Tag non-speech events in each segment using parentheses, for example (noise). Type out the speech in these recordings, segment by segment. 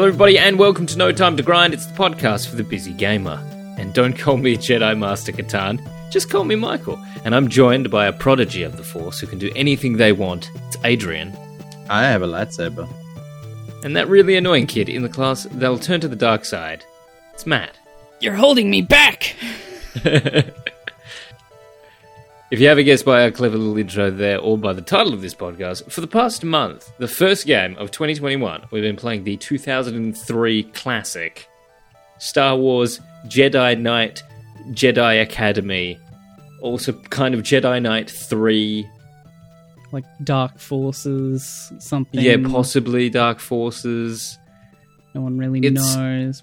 Hello, everybody, and welcome to No Time to Grind. It's the podcast for the busy gamer. And don't call me Jedi Master Katarn, just call me Michael. And I'm joined by a prodigy of the Force who can do anything they want. It's Adrian. I have a lightsaber. And that really annoying kid in the class, they'll turn to the dark side. It's Matt. You're holding me back! (laughs) If you haven't guessed by our clever little intro there or by the title of this podcast, for the past month, the first game of 2021, we've been playing the 2003 classic Star Wars Jedi Knight Jedi Academy, also kind of Jedi Knight 3. Like Dark Forces, something. Yeah, possibly Dark Forces. No one really It's- knows.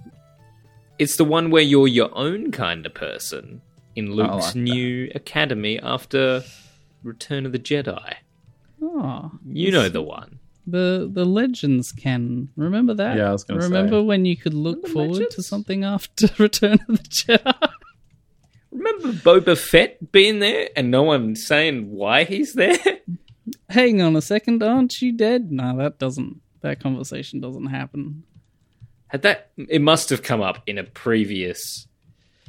It's the one where you're your own kind of person in oh, Luke's like that. new academy after Return of the Jedi. Oh, You know the one. the the Legends can remember that. Yeah, I was gonna remember say. when you could look The forward to something after (laughs) Return of the Jedi. Remember Boba Fett being there and no one saying why he's there? (laughs) Hang on a second, aren't you dead? No, that doesn't. That conversation doesn't happen. Had that it must have come up in a previous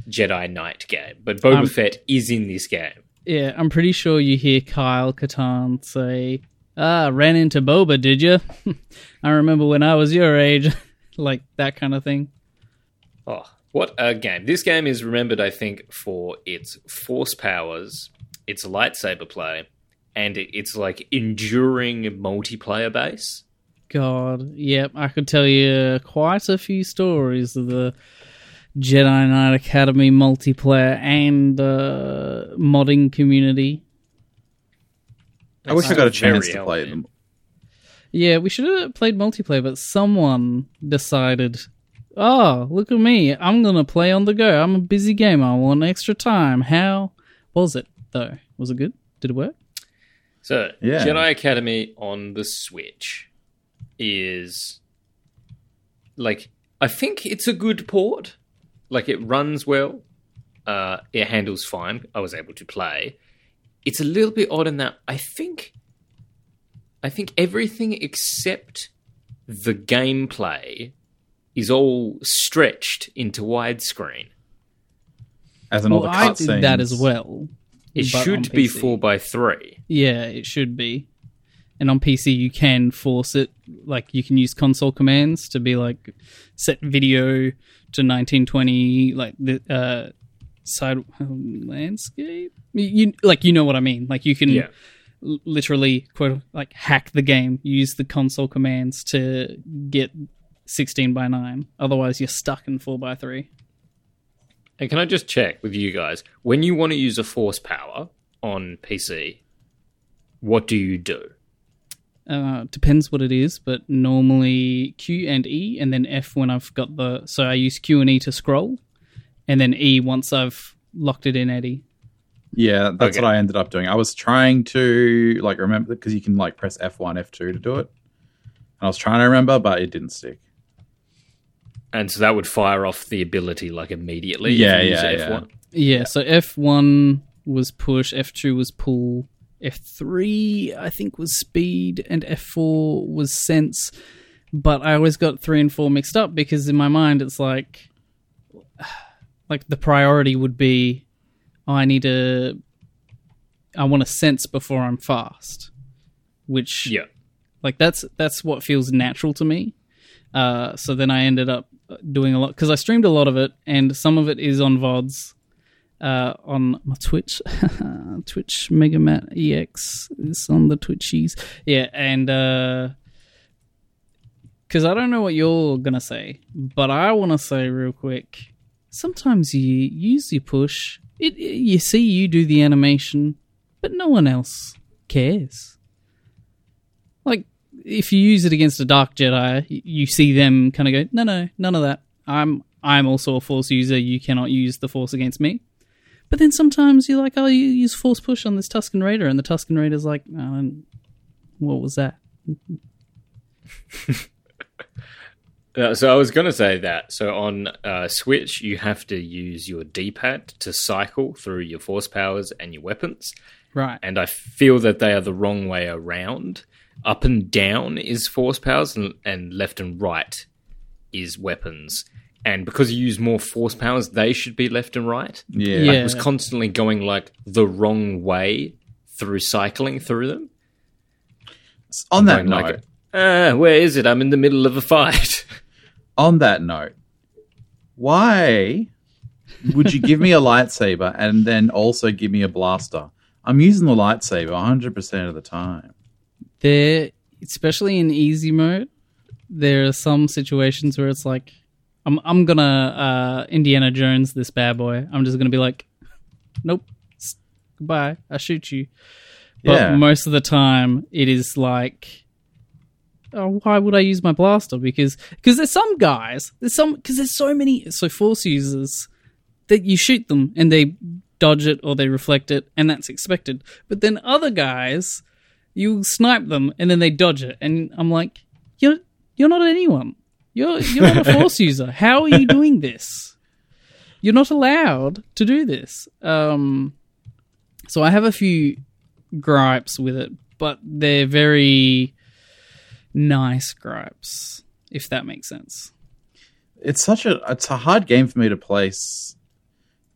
Jedi Knight game, but Boba Um, Fett is in this game. Yeah, I'm pretty sure you hear Kyle Katarn say, "Ah, ran into Boba, did you? (laughs) I remember when I was your age." (laughs) like that kind of thing. Oh, what a game. This game is remembered, I think, for its force powers, its lightsaber play, and its like enduring multiplayer base. God, yep, I could tell you quite a few stories of the Jedi Knight Academy multiplayer and uh, modding community. I wish I got a chance to play them. Yeah, we should have played multiplayer, but someone decided, oh, look at me, I'm gonna play on the go. I'm a busy gamer. I want extra time. How was it though? Was it good? Did it work? So, Yeah. Jedi Academy on the Switch is like I think it's a good port. Like it runs well. Uh, it handles fine. I was able to play. It's a little bit odd in that I think I think everything except the gameplay is all stretched into widescreen. As in all well, the I cutscenes. did that as well. It should be PC. four by three. Yeah, it should be. And on PC, you can force it. Like, you can use console commands to be like, set video to 1920, like the uh, side um, landscape. You, like, you know what I mean. Like, you can Yeah. l- literally quote like hack the game. Use the console commands to get 16 by 9. Otherwise, you're stuck in 4 by 3 And can I just check with you guys? When you want to use a force power on PC, what do you do? Uh, depends what it is, but normally Q and E, and then F when I've got the. So I use Q and E to scroll, and then E once I've locked it in Eddie. Yeah, that's Okay. what I ended up doing. I was trying to like remember because you can like press F1, F2 to do it. And I was trying to remember, but it didn't stick. And so that would fire off the ability like immediately. if Yeah, use yeah, F1. Yeah, so F1 was push, F2 was pull, F3 I think was speed, and F4 was sense. But I always got three and four mixed up because in my mind it's like, (sighs) like the priority would be, oh, I need to, I want to sense before I'm fast, which Yeah. like that's that's what feels natural to me. Uh, so then I ended up doing a lot because I streamed a lot of it, and some of it is on vods uh, on my Twitch. (laughs) Twitch MegaMattEX is on the Twitchies, yeah, and because I don't know what you're gonna say, but I want to say real quick. Sometimes you use your push. It, you see you do the animation, but no one else cares. Like if you use it against a dark Jedi, you see them kind of go, "No, no, none of that. I'm I'm also a Force user. You cannot use the Force against me." But then sometimes you're like, "Oh, you use Force push on this Tusken Raider," and the Tusken Raider's like, oh, "What was that?" (laughs) Uh, so I was going to say that. So on uh, Switch, you have to use your D-pad to cycle through your force powers and your weapons. Right. And I feel that they are the wrong way around. Up and down is force powers, and, and left and right is weapons, and because you use more force powers, they should be left and right. Yeah. Yeah. It was constantly going like the wrong way through cycling through them. On that note, like, ah, where is it? I'm in the middle of a fight. (laughs) on that note, why would you give me a lightsaber and then also give me a blaster? I'm using the lightsaber 100% of the time. there especially in easy mode there are some situations where it's like i'm i'm gonna uh indiana jones this bad boy. I'm just gonna be like nope. Goodbye. I shoot you. But Yeah. most of the time it is like oh, why would i use my blaster? Because because there's some guys there's some because there's so many so force users that you shoot them and they dodge it or they reflect it and that's expected. But then other guys you snipe them and then they dodge it. And i'm like you're you're not anyone you're you're not a force (laughs) user. How are you doing this? You're not allowed to do this. Um so i have a few gripes with it but they're very nice gripes if that makes sense. It's such a it's a hard game for me to place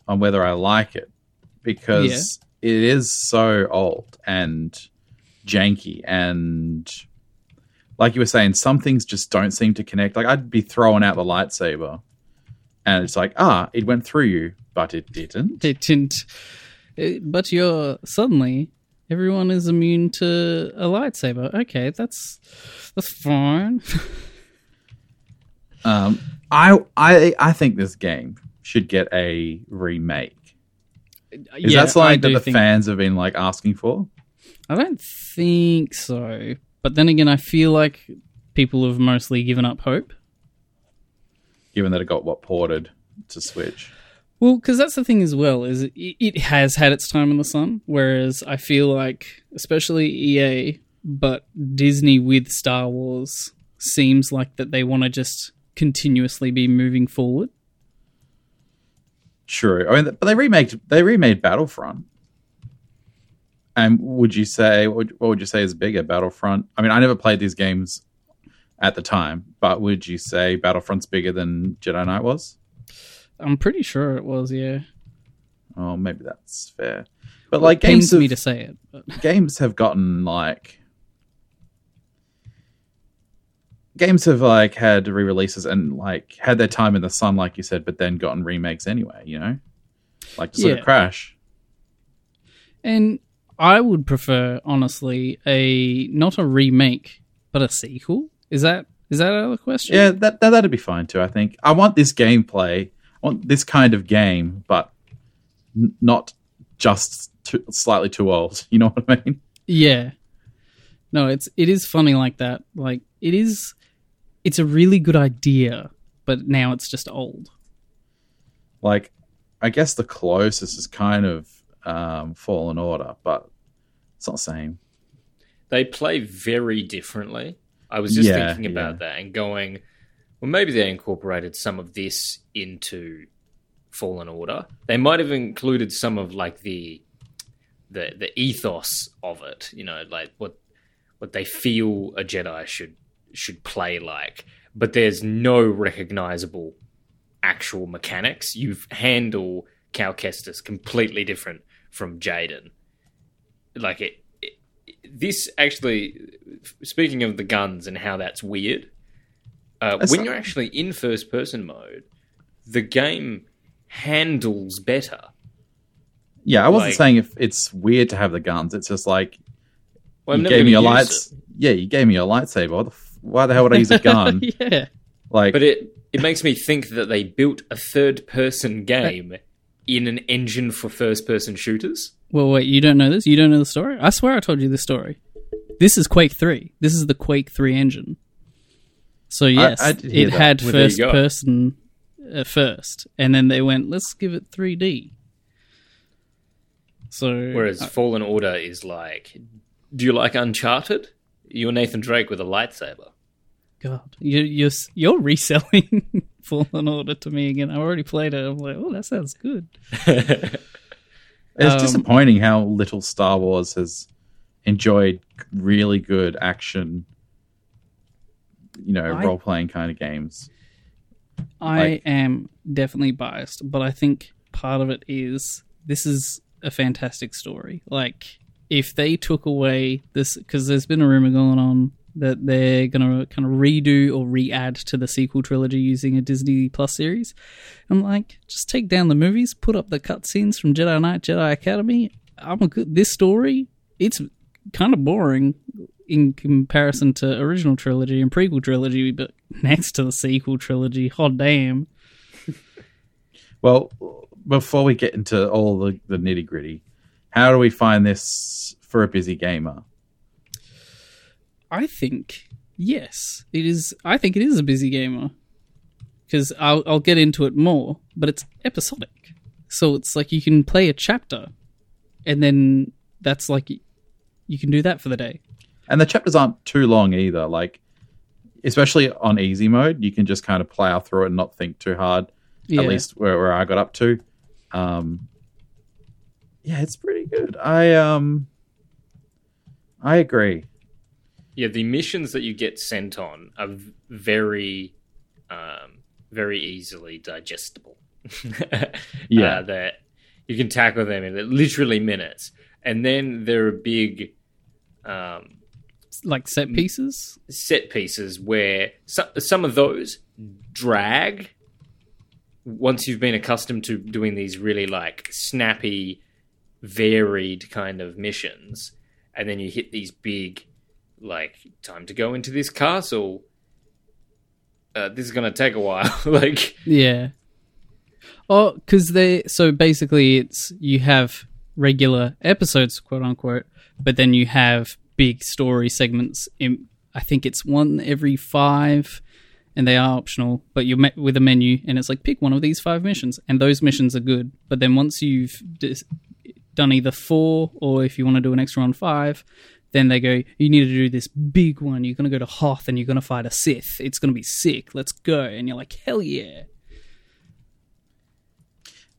on whether I like it because it is so old and janky and like you were saying some things just don't seem to connect like I'd be throwing out the lightsaber and it's like ah it went through you but it didn't it didn't it- but you're suddenly everyone is immune to a lightsaber okay that's that's fine (laughs) Um, I I I think this game should get a remake. Is that something that the fans have been like asking for? I don't think so. But then again, I feel like people have mostly given up hope. Given that it got what ported to Switch. Well, because that's the thing as well is it, it has had its time in the sun, whereas I feel like, especially EA, but Disney with Star Wars seems like that they want to just continuously be moving forward. True. I mean, but they remade they remade Battlefront. And would you say what would, what would you say is bigger, Battlefront? I mean, I never played these games at the time, but would you say Battlefront's bigger than Jedi Knight was? I'm pretty sure it was, yeah. Oh, maybe that's fair. But like it pains games have, me to say it, but (laughs) games have gotten like games have like had re-releases and like had their time in the sun like you said but then gotten remakes anyway you know like just look Yeah. at crash and I would prefer, honestly, a not a remake, but a sequel. Is that is that out of the question? yeah that, that that'd be fine too i think i want this gameplay i want this kind of game but n- not just too, slightly too old (laughs) you know what i mean Yeah. No, it's it is funny like that. Like it is it's a really good idea, but now it's just old. like i guess the closest is kind of um fallen order but it's not the same they play very differently. I was just Yeah, thinking about that and going, well, maybe they incorporated some of this into Fallen Order. They might have included some of like the the the ethos of it. You know, like what what they feel a Jedi should should play like. But there's no recognizable actual mechanics. You handle Cal Kestis completely different from Jaden. Like it, it, this actually. Speaking of the guns and how that's weird, uh, That's when not- you're actually in first person mode, the game handles better. yeah i wasn't Like- saying if it's weird to have the guns it's just like Well, you gave me a gonna light it. yeah you gave me a lightsaber what the f- why the hell would i use a (laughs) gun yeah. like But it it makes me think that they built a third person game in an engine for first person shooters. Well, wait, you don't know this? You don't know the story? I swear I told you this story. This is Quake 3. This is the Quake 3 engine. So yes, I hear it that. had Well, first person uh, first, and then they went, "Let's give it 3D." So Whereas uh, Fallen Order is like, do you like Uncharted? You're Nathan Drake with a lightsaber. God, you, you're you're reselling (laughs) Fallen Order to me again. I already played it. I'm like, oh, that sounds good. (laughs) It's Um, disappointing how little Star Wars has enjoyed really good action, you know, role playing kind of games. I Like- am definitely biased, but I think part of it is this is a fantastic story. Like, if they took away this, because there's been a rumor going on that they're going to kind of redo or re add to the sequel trilogy using a Disney Plus series. I'm like, just take down the movies, put up the cutscenes from Jedi Knight, Jedi Academy. I'm a good. This story, it's kind of boring in comparison to original trilogy and prequel trilogy, but next to the sequel trilogy, hot damn. (laughs) Well, before we get into all the, the nitty gritty, how do we find this for a busy gamer? I think yes, it is. I think it is a busy gamer because I'll I'll get into it more, but it's episodic, so it's like you can play a chapter, and then that's like you can do that for the day. And the chapters aren't too long either. Like, especially on easy mode, you can just kind of plow through it and not think too hard. Yeah. At least where, where I got up to. Um, yeah, it's pretty good. I um, I agree. Yeah, the missions that you get sent on are very, um, very easily digestible. (laughs) Yeah. uh, that you can tackle them in literally minutes, and then there are big um, like set pieces. set pieces where some, some of those drag once you've been accustomed to doing these really like snappy varied kind of missions and then you hit these big like time to go into this castle uh, this is to take a while (laughs) like Yeah. Oh, because they so basically it's you have regular episodes, quote unquote, but then you have big story segments. In I think it's one every five, and they are optional. But you're met with a menu, and it's like pick one of these five missions, and those missions are good. But then once you've dis- done either four or if you want to do an extra on five. Then they go, you need to do this big one. You're going to go to Hoth and you're going to fight a Sith. It's going to be sick. Let's go. And you're like, hell yeah.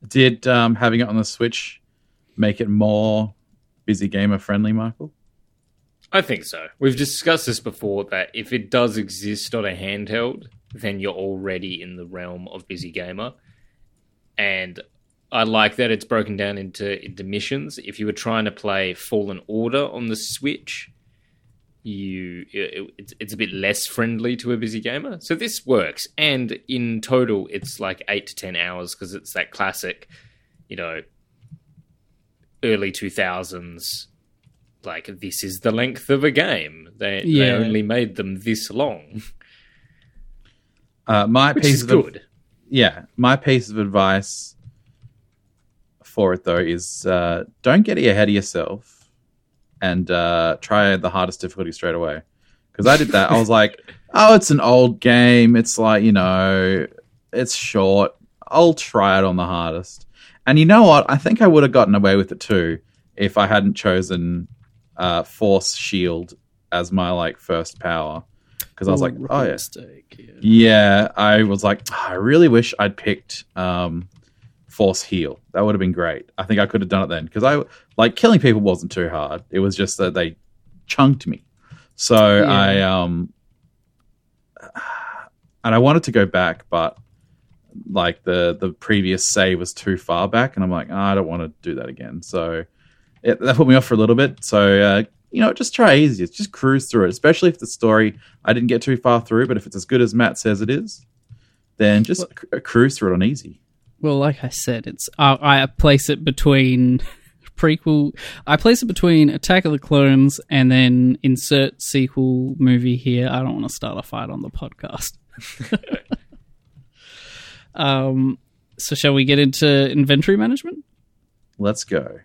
Did um, having it on the Switch make it more busy gamer friendly, Michael? I think so. We've discussed this before that if it does exist on a handheld, then you're already in the realm of busy gamer. And I like that it's broken down into, into missions. If you were trying to play Fallen Order on the Switch, you it, it's, it's a bit less friendly to a busy gamer. So this works, and in total, it's like eight to ten hours because it's that classic, you know, early two thousands. Like this is the length of a game. They they only made them this long, Uh, my which piece is of good. yeah, my piece of advice for it though is uh, don't get ahead of yourself and uh, try the hardest difficulty straight away. Because I did that. I was (laughs) like, oh, it's an old game. It's like you know, it's short. I'll try it on the hardest. And you know what? I think I would have gotten away with it too if I hadn't chosen uh, Force Shield as my like first power. Because I was like, oh yeah, mistake. Yeah. yeah, I was like, "Ah, I really wish I'd picked um, Force Heal. That would have been great. I think I could have done it then because I like killing people wasn't too hard. It was just that they chunked me. So Yeah. I um, (sighs) and I wanted to go back, but like the the previous save was too far back, and I'm like, "Ah, I don't want to do that again. So it, that put me off for a little bit. So uh, you know, just try easy. Just cruise through it, especially if the story I didn't get too far through. But if it's as good as Matt says it is, then just cru- cruise through it on easy. Well, like I said, it's I, I place it between (laughs) prequel. I place it between Attack of the Clones and then insert sequel movie here. I don't want to start a fight on the podcast. (laughs) um, so shall we get into inventory management? Let's go.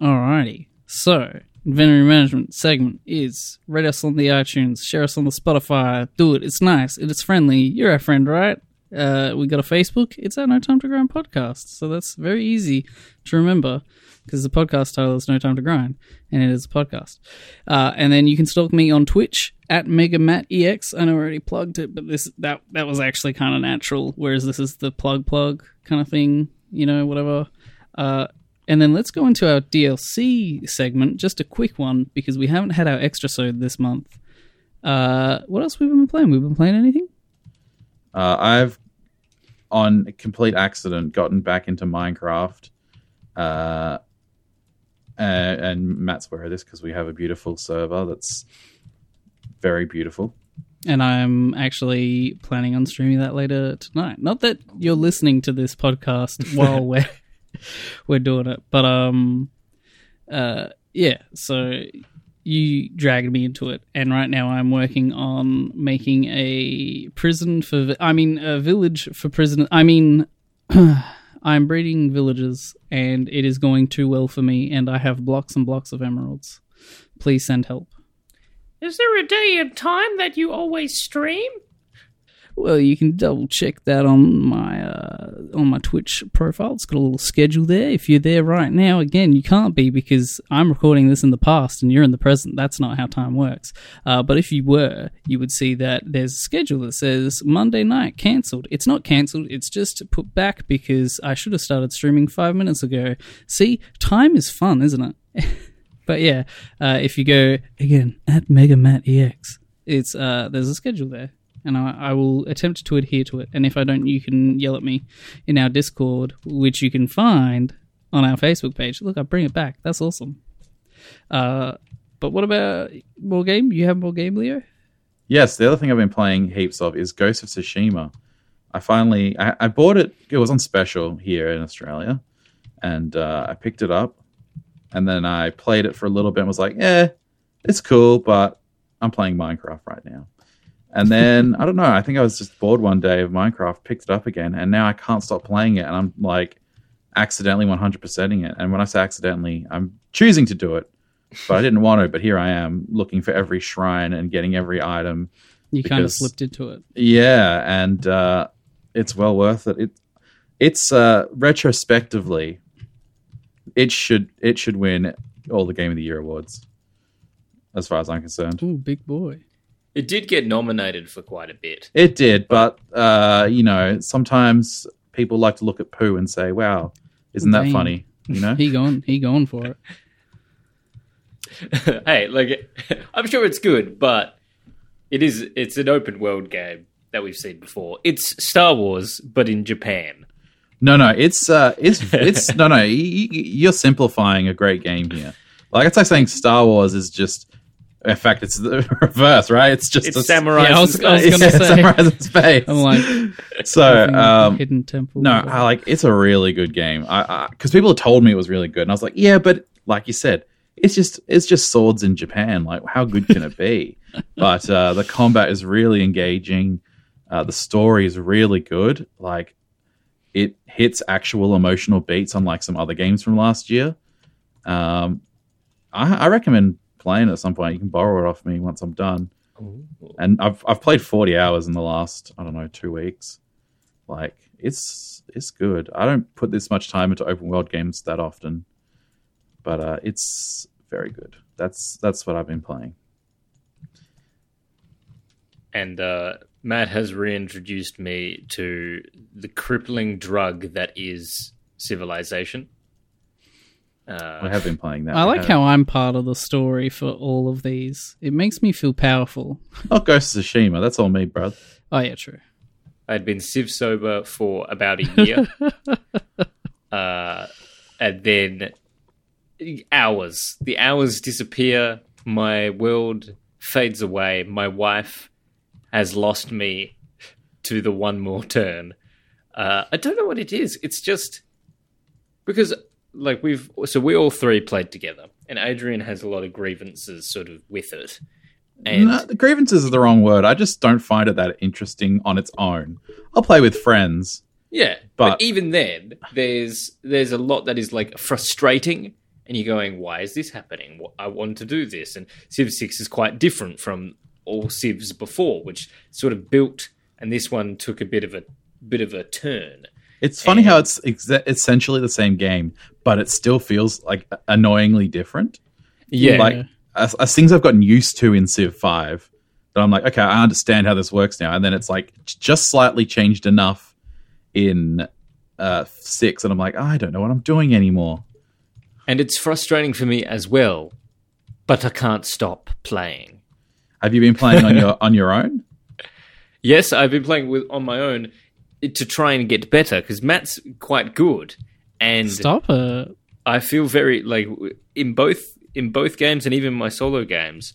Alrighty. So, inventory management segment is rate us on the iTunes, share us on the Spotify. Do it. It's nice. It's friendly. You're our friend, right? Uh, we got a Facebook. It's at No Time to Grind podcast. So that's very easy to remember because the podcast title is No Time to Grind and it is a podcast. Uh, and then you can stalk me on Twitch at MegaMattEX. I know I already plugged it, but this that that was actually kind of natural, whereas this is the plug plug kind of thing, you know, whatever. Uh, and then let's go into our DLC segment, just a quick one because we haven't had our extra sode this month. Uh, what else we've been playing? We've been playing anything? Uh, I've on a complete accident, gotten back into Minecraft. Uh, and, and Matt's aware of this because we have a beautiful server that's very beautiful. And I'm actually planning on streaming that later tonight. Not that you're listening to this podcast (laughs) while we're we're doing it, but um, uh, yeah. So you dragged me into it, and right now I'm working on making a prison for. I mean, a village for prison. I mean. (clears throat) I'm breeding villagers, and it is going too well for me, and I have blocks and blocks of emeralds. Please send help. Is there a day and time that you always stream? Well, you can double check that on my uh, on my Twitch profile. It's got a little schedule there. If you're there right now, again, you can't be because I'm recording this in the past and you're in the present. That's not how time works. Uh, but if you were, you would see that there's a schedule that says Monday night cancelled. It's not cancelled. It's just put back because I should have started streaming five minutes ago. See, time is fun, isn't it? (laughs) but yeah, uh, if you go again at MegaMattEX, it's uh, there's a schedule there and I, I, will attempt to adhere to it. And if I don't, you can yell at me in our Discord, which you can find on our Facebook page. Look, I bring it back. That's awesome. Uh, but what about more game? You have more game, Leo? Yes, the other thing I've been playing heaps of is Ghost of Tsushima. I finally I, I bought it. It was on special here in Australia, and uh, I picked it up, and then I played it for a little bit. and Was like, yeah, it's cool, but I'm playing Minecraft right now. And then I don't know. I think I was just bored one day of Minecraft, picked it up again, and now I can't stop playing it. And I'm like accidentally 100%ing it. And when I say accidentally, I'm choosing to do it, but I didn't want to. But here I am looking for every shrine and getting every item. You because, kind of slipped into it. Yeah, and uh, it's well worth it. It it's uh, retrospectively, it should it should win all the Game of the Year awards, as far as I'm concerned. Ooh, big boy. It did get nominated for quite a bit. It did, but uh, you know, sometimes people like to look at poo and say, "Wow, isn't that funny?" You know, (laughs) he going, he going for it. (laughs) hey, like (laughs) I'm sure it's good, but it is it's an open world game that we've seen before. It's Star Wars, but in Japan. No, no, it's uh, it's it's no, no. You're simplifying a great game here. Like it's like saying Star Wars is just in fact, it's the (laughs) reverse, right? It's just it's a samurai. Yeah, I was, I was gonna yeah, say samurais in space. I'm like, so um, hidden temple. No, I like it's a really good game. I because people told me it was really good, and I was like, yeah, but like you said, it's just it's just swords in Japan. Like, how good can it be? (laughs) but uh, the combat is really engaging. Uh, the story is really good. Like, it hits actual emotional beats, unlike some other games from last year. Um, I, I recommend playing at some point. You can borrow it off me once I'm done. Ooh. And I've I've played 40 hours in the last I don't know two weeks. Like it's it's good. I don't put this much time into open world games that often, but uh, it's very good. That's that's what I've been playing. And uh, Matt has reintroduced me to the crippling drug that is civilization. Uh, I have been playing that. I like how I'm part of the story for all of these. It makes me feel powerful. Oh, Ghost of Tsushima. That's all me, bro. Oh yeah, true. I'd been Civ sober for about a year, (laughs) uh, and then hours. The hours disappear. My world fades away. My wife has lost me to the one more turn. Uh, I don't know what it is. It's just because like we've so we all three played together, and Adrian has a lot of grievances sort of with it. And no, grievances is the wrong word. I just don't find it that interesting on its own. I'll play with friends. Yeah, but, but even then, there's there's a lot that is like frustrating, and you're going, "Why is this happening? I want to do this." And Civ Six is quite different from all Civs before, which sort of built, and this one took a bit of a bit of a turn. It's funny and, how it's ex- essentially the same game, but it still feels like annoyingly different. Yeah, like as, as things I've gotten used to in Civ Five, that I'm like, okay, I understand how this works now, and then it's like just slightly changed enough in uh, six, and I'm like, I don't know what I'm doing anymore. And it's frustrating for me as well, but I can't stop playing. Have you been playing on your (laughs) on your own? Yes, I've been playing with on my own to try and get better because Matt's quite good, and Stop it. I feel very like in both in both games and even my solo games,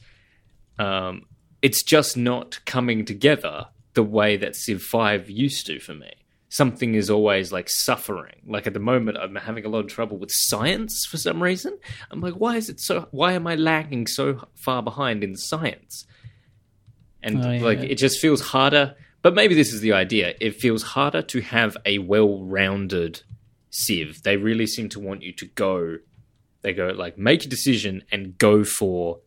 um, it's just not coming together the way that Civ Five used to for me. Something is always like suffering. Like at the moment, I'm having a lot of trouble with science for some reason. I'm like, why is it so? Why am I lagging so far behind in science? And Oh, yeah. like, it just feels harder. But maybe this is the idea. It feels harder to have a well-rounded Civ. They really seem to want you to go. They go like make a decision and go for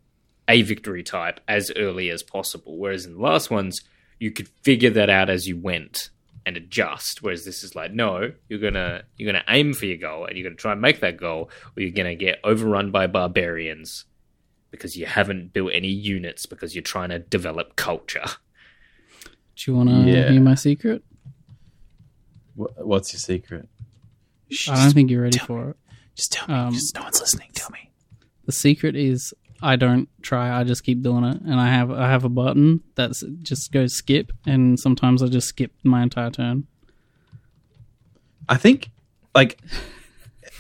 a victory type as early as possible. Whereas in the last ones, you could figure that out as you went and adjust. Whereas this is like, no, you're gonna you're gonna aim for your goal and you're gonna try and make that goal, or you're gonna get overrun by barbarians because you haven't built any units because you're trying to develop culture. Do you want to Yeah. hear my secret? What's your secret? I don't think you're ready for it. Just tell me. Um, just no one's listening. Tell me. The secret is I don't try. I just keep doing it, and I have I have a button that just goes skip, and sometimes I just skip my entire turn. I think, like,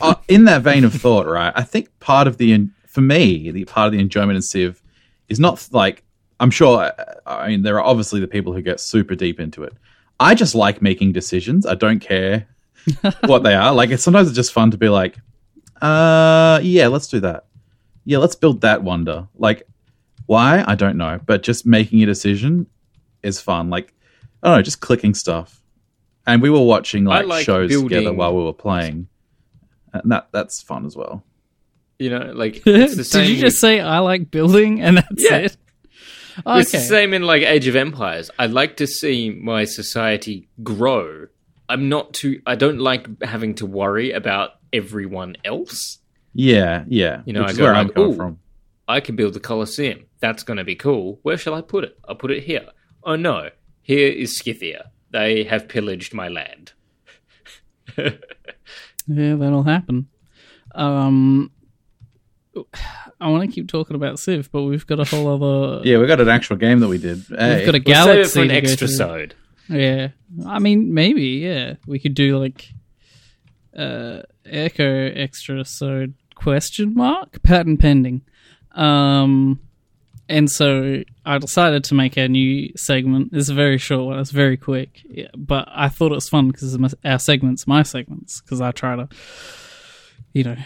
uh, in that vein of thought, right? I think part of the, for me, the part of the enjoyment in Civ is not like, I'm sure, uh, I mean, there are obviously the people who get super deep into it. I just like making decisions. I don't care (laughs) what they are. Like, it's sometimes it's just fun to be like, uh, yeah, let's do that. Yeah, let's build that wonder. Like, why? I don't know. But just making a decision is fun. Like, I don't know, just clicking stuff. And we were watching like, like shows together while we were playing. And that that's fun as well. You know, like (laughs) it's the Did you just say I like building and that's Yeah. it? It's the Okay. same in like Age of Empires. I like to see my society grow. I'm not too. I don't like having to worry about everyone else. Yeah, yeah. You know, which I go where I'm coming from. I can build the Colosseum. That's going to be cool. Where shall I put it? I'll put it here. Oh no, here is Scythia. They have pillaged my land. (laughs) Yeah, that'll happen. Um, I want to keep talking about Civ, but we've got a whole other. Yeah, we've got an actual game that we did. Hey. We've got a We'll save it galaxy for an extra through. Yeah, I mean, maybe. Yeah, we could do like uh echo extra so question mark patent pending. Um, and so I decided to make a new segment. It's a very short one. It's very quick, yeah, but I thought it was fun because our segments, my segments, because I try to, you know,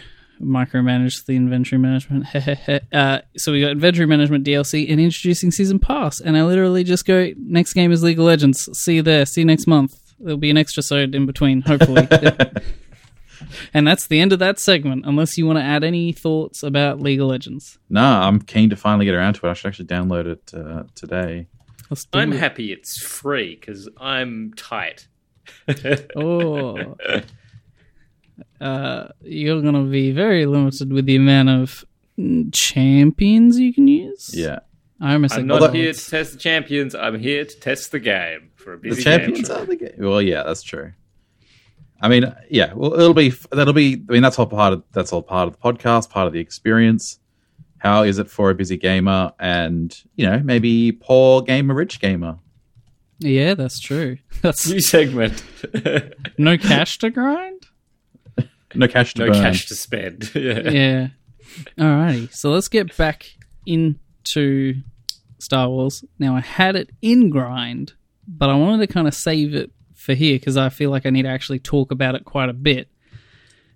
micromanage the inventory management. (laughs) uh, so we got inventory management DLC and introducing season pass, and I literally just go, next game is League of Legends. See you there. See you next month. There'll be an extra sode in between, hopefully. (laughs) and that's the end of that segment. Unless you want to add any thoughts about League of Legends, no, I'm keen to finally get around to it. I should actually download it uh, today. I'm it. happy it's free because I'm tight. (laughs) Oh. Uh, you're going to be very limited with the amount of champions you can use. Yeah, I I'm said not gods. here to test the champions. I'm here to test the game for a busy the champions game. are the game. Well, yeah, that's true. I mean, yeah, well, it'll be that'll be. I mean, that's all part of that's all part of the podcast, part of the experience. How is it for a busy gamer and you know maybe poor gamer, rich gamer? Yeah, that's true. (laughs) That's New segment. no cash to grind. No cash to no burn. cash to spend. (laughs) yeah. Yeah. Alrighty. So let's get back into Star Wars. Now I had it in grind, but I wanted to kind of save it for here because I feel like I need to actually talk about it quite a bit.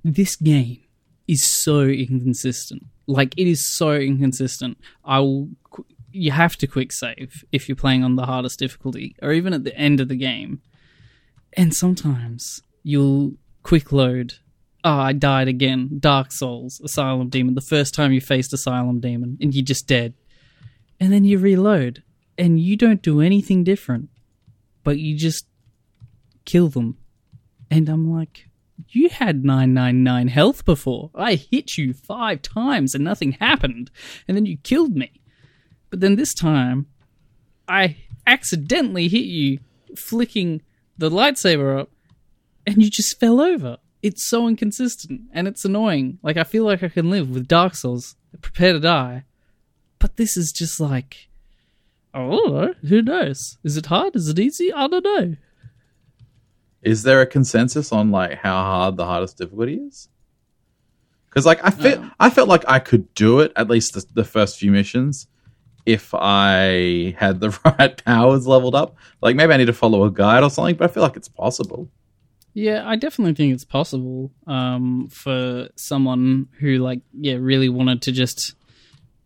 This game is so inconsistent. Like it is so inconsistent. I will. qu- You have to quick save if you're playing on the hardest difficulty, or even at the end of the game. And sometimes you'll quick load oh, I died again. Dark Souls, Asylum Demon. The first time you faced Asylum Demon, and you're just dead. And then you reload, and you don't do anything different, but you just kill them. And I'm like, you had 999 health before. I hit you five times and nothing happened, and then you killed me. But then this time, I accidentally hit you, flicking the lightsaber up, and you just fell over. It's so inconsistent and it's annoying. Like I feel like I can live with Dark Souls, prepare to die, but this is just like, I don't know. Who knows? Is it hard? Is it easy? I don't know. Is there a consensus on like how hard the hardest difficulty is? Because like I felt Um, I felt like I could do it at least the, the first few missions if I had the (laughs) right powers leveled up. Like maybe I need to follow a guide or something, but I feel like it's possible. Yeah, I definitely think it's possible um, for someone who, like, yeah, really wanted to just,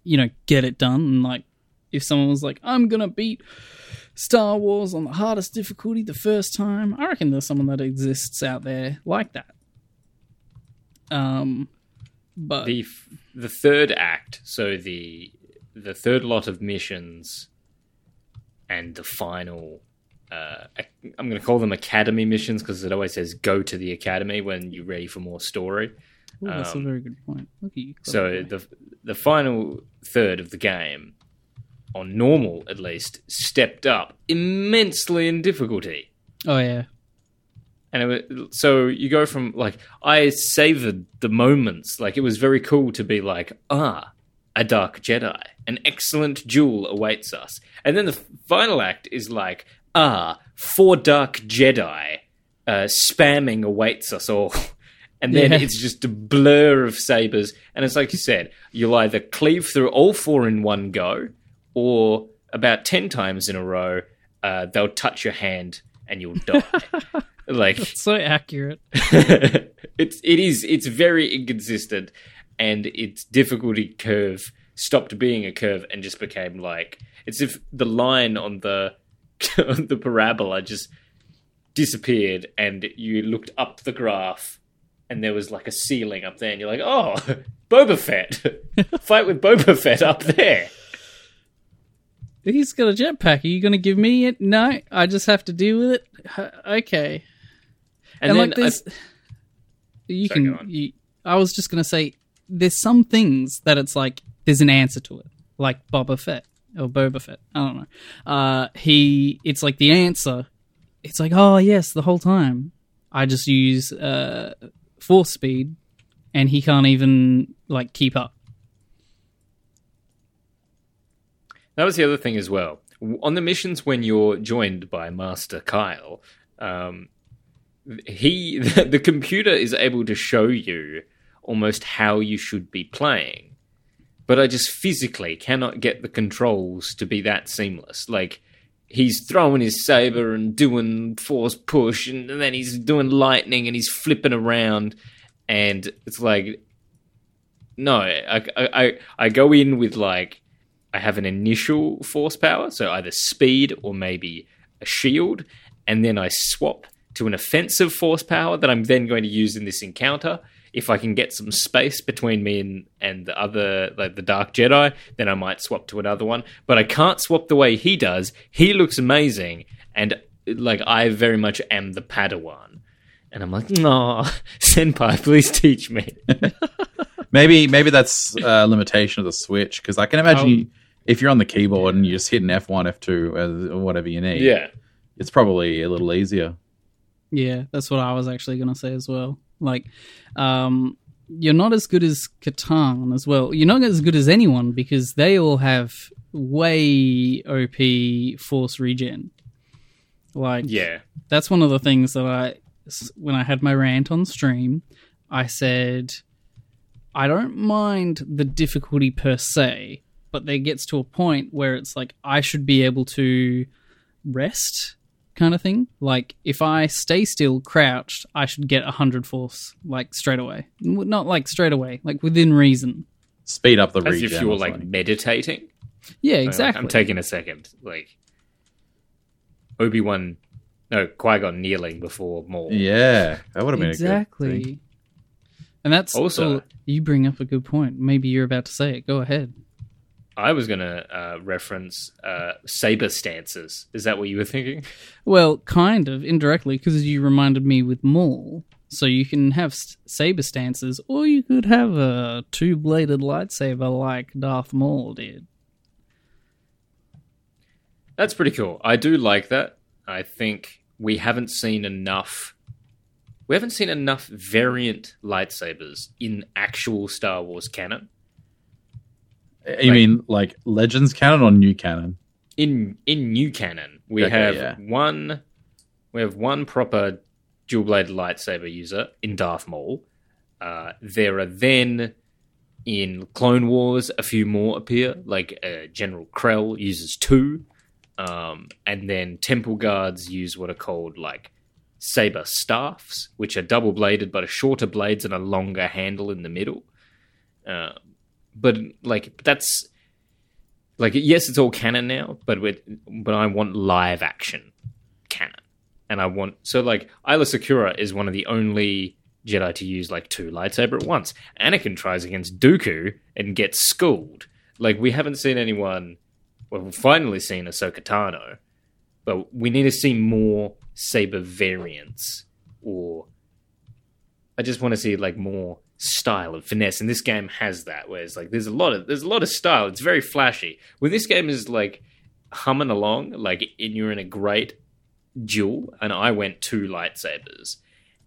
you know, get it done. And, like, if someone was like, I'm going to beat Star Wars on the hardest difficulty the first time, I reckon there's someone that exists out there like that. Um, but the f- the third act, so the the third lot of missions, and the final. Uh, I'm going to call them academy missions because it always says "go to the academy" when you're ready for more story. Ooh, that's um, a very good point. Look at you. So the the final third of the game, on normal at least, stepped up immensely in difficulty. oh yeah, And it was, so you go from like I savored the moments, like it was very cool to be like, ah, a dark Jedi, an excellent duel awaits us, and then the final act is like, ah, four dark Jedi, uh, spamming awaits us all. (laughs) And then Yeah. it's just a blur of sabers, and it's like you said, you'll either cleave through all four in one go, or about ten times in a row, uh, they'll touch your hand and you'll die. (laughs) like so accurate. (laughs) it's it is it's very inconsistent and its difficulty curve stopped being a curve and just became like it's if the line on the (laughs) the parabola just disappeared and you looked up the graph and there was like a ceiling up there and you're like oh (laughs) Boba Fett (laughs) fight with Boba Fett up there He's got a jetpack. Are you going to give me it? No, I just have to deal with it. Okay. and, and, then like there's you Sorry, can you, i was just gonna say there's some things that it's like there's an answer to it like boba fett or boba fett. I don't know. Uh he it's like the answer. It's like oh yes the whole time. I just use uh force speed and he can't even like keep up. That was the other thing as well. On the missions when you're joined by Master Kyle, um, he (laughs) the computer is able to show you almost how you should be playing, but I just physically cannot get the controls to be that seamless. Like he's throwing his saber and doing force push, and then he's doing lightning and he's flipping around, and it's like no, I, I, I, go in with like I have an initial force power, so either speed or maybe a shield, and then I swap to an offensive force power that I'm then going to use in this encounter. If I can get some space between me and, and the other, like the Dark Jedi, then I might swap to another one. But I can't swap the way he does. He looks amazing, and like I very much am the Padawan. And I'm like, no, (laughs) Senpai, please teach me. (laughs) Maybe maybe that's a limitation of the Switch because I can imagine you, if you're on the keyboard and you just hit an F1, F2, or whatever you need. yeah. it's probably a little easier. Yeah, that's what I was actually going to say as well. Like, um, you're not as good as Katarn as well. You're not as good as anyone because they all have way OP force regen. Like, Yeah. that's one of the things that I, when I had my rant on stream, I said, I don't mind the difficulty per se, but there gets to a point where it's like I should be able to rest kind of thing. Like if I stay still, crouched, I should get a hundred force like straight away. Not like straight away, like within reason. Speed up the As if you were like something. meditating. Yeah, Like, exactly. I'm taking a second. Like Obi Wan, no Qui Gon kneeling before Maul. yeah, that would have been a good exactly. thing. And that's Also- oh, you bring up a good point. Maybe you're about to say it. Go ahead. I was going to uh, reference uh, saber stances. Is that what you were thinking? Well, kind of indirectly because you reminded me with Maul. So you can have saber stances, or you could have a two-bladed lightsaber like Darth Maul did. That's pretty cool. I do like that. I think we haven't seen enough. We haven't seen enough variant lightsabers in actual Star Wars canon. You Like- mean like Legends canon or new canon? In in new canon, we Okay, have yeah. one. We have one proper dual blade lightsaber user in Darth Maul. Uh, there are then in Clone Wars a few more appear, like uh, General Krell uses two, um, and then Temple Guards use what are called like saber staffs, which are double bladed but are shorter blades and a longer handle in the middle. Uh, but like that's like yes, it's all canon now, but with, but I want live action canon, and I want so like Aayla Secura is one of the only Jedi to use like two lightsaber at once. Anakin tries against Dooku and gets schooled. Like we haven't seen anyone. Well, we've finally seen Ahsoka Tano, but we need to see more saber variants, or I just want to see like more style and finesse. And this game has that, where it's like there's a lot of there's a lot of style. It's very flashy. When this game is like humming along, like and you're in a great duel, and I went two lightsabers,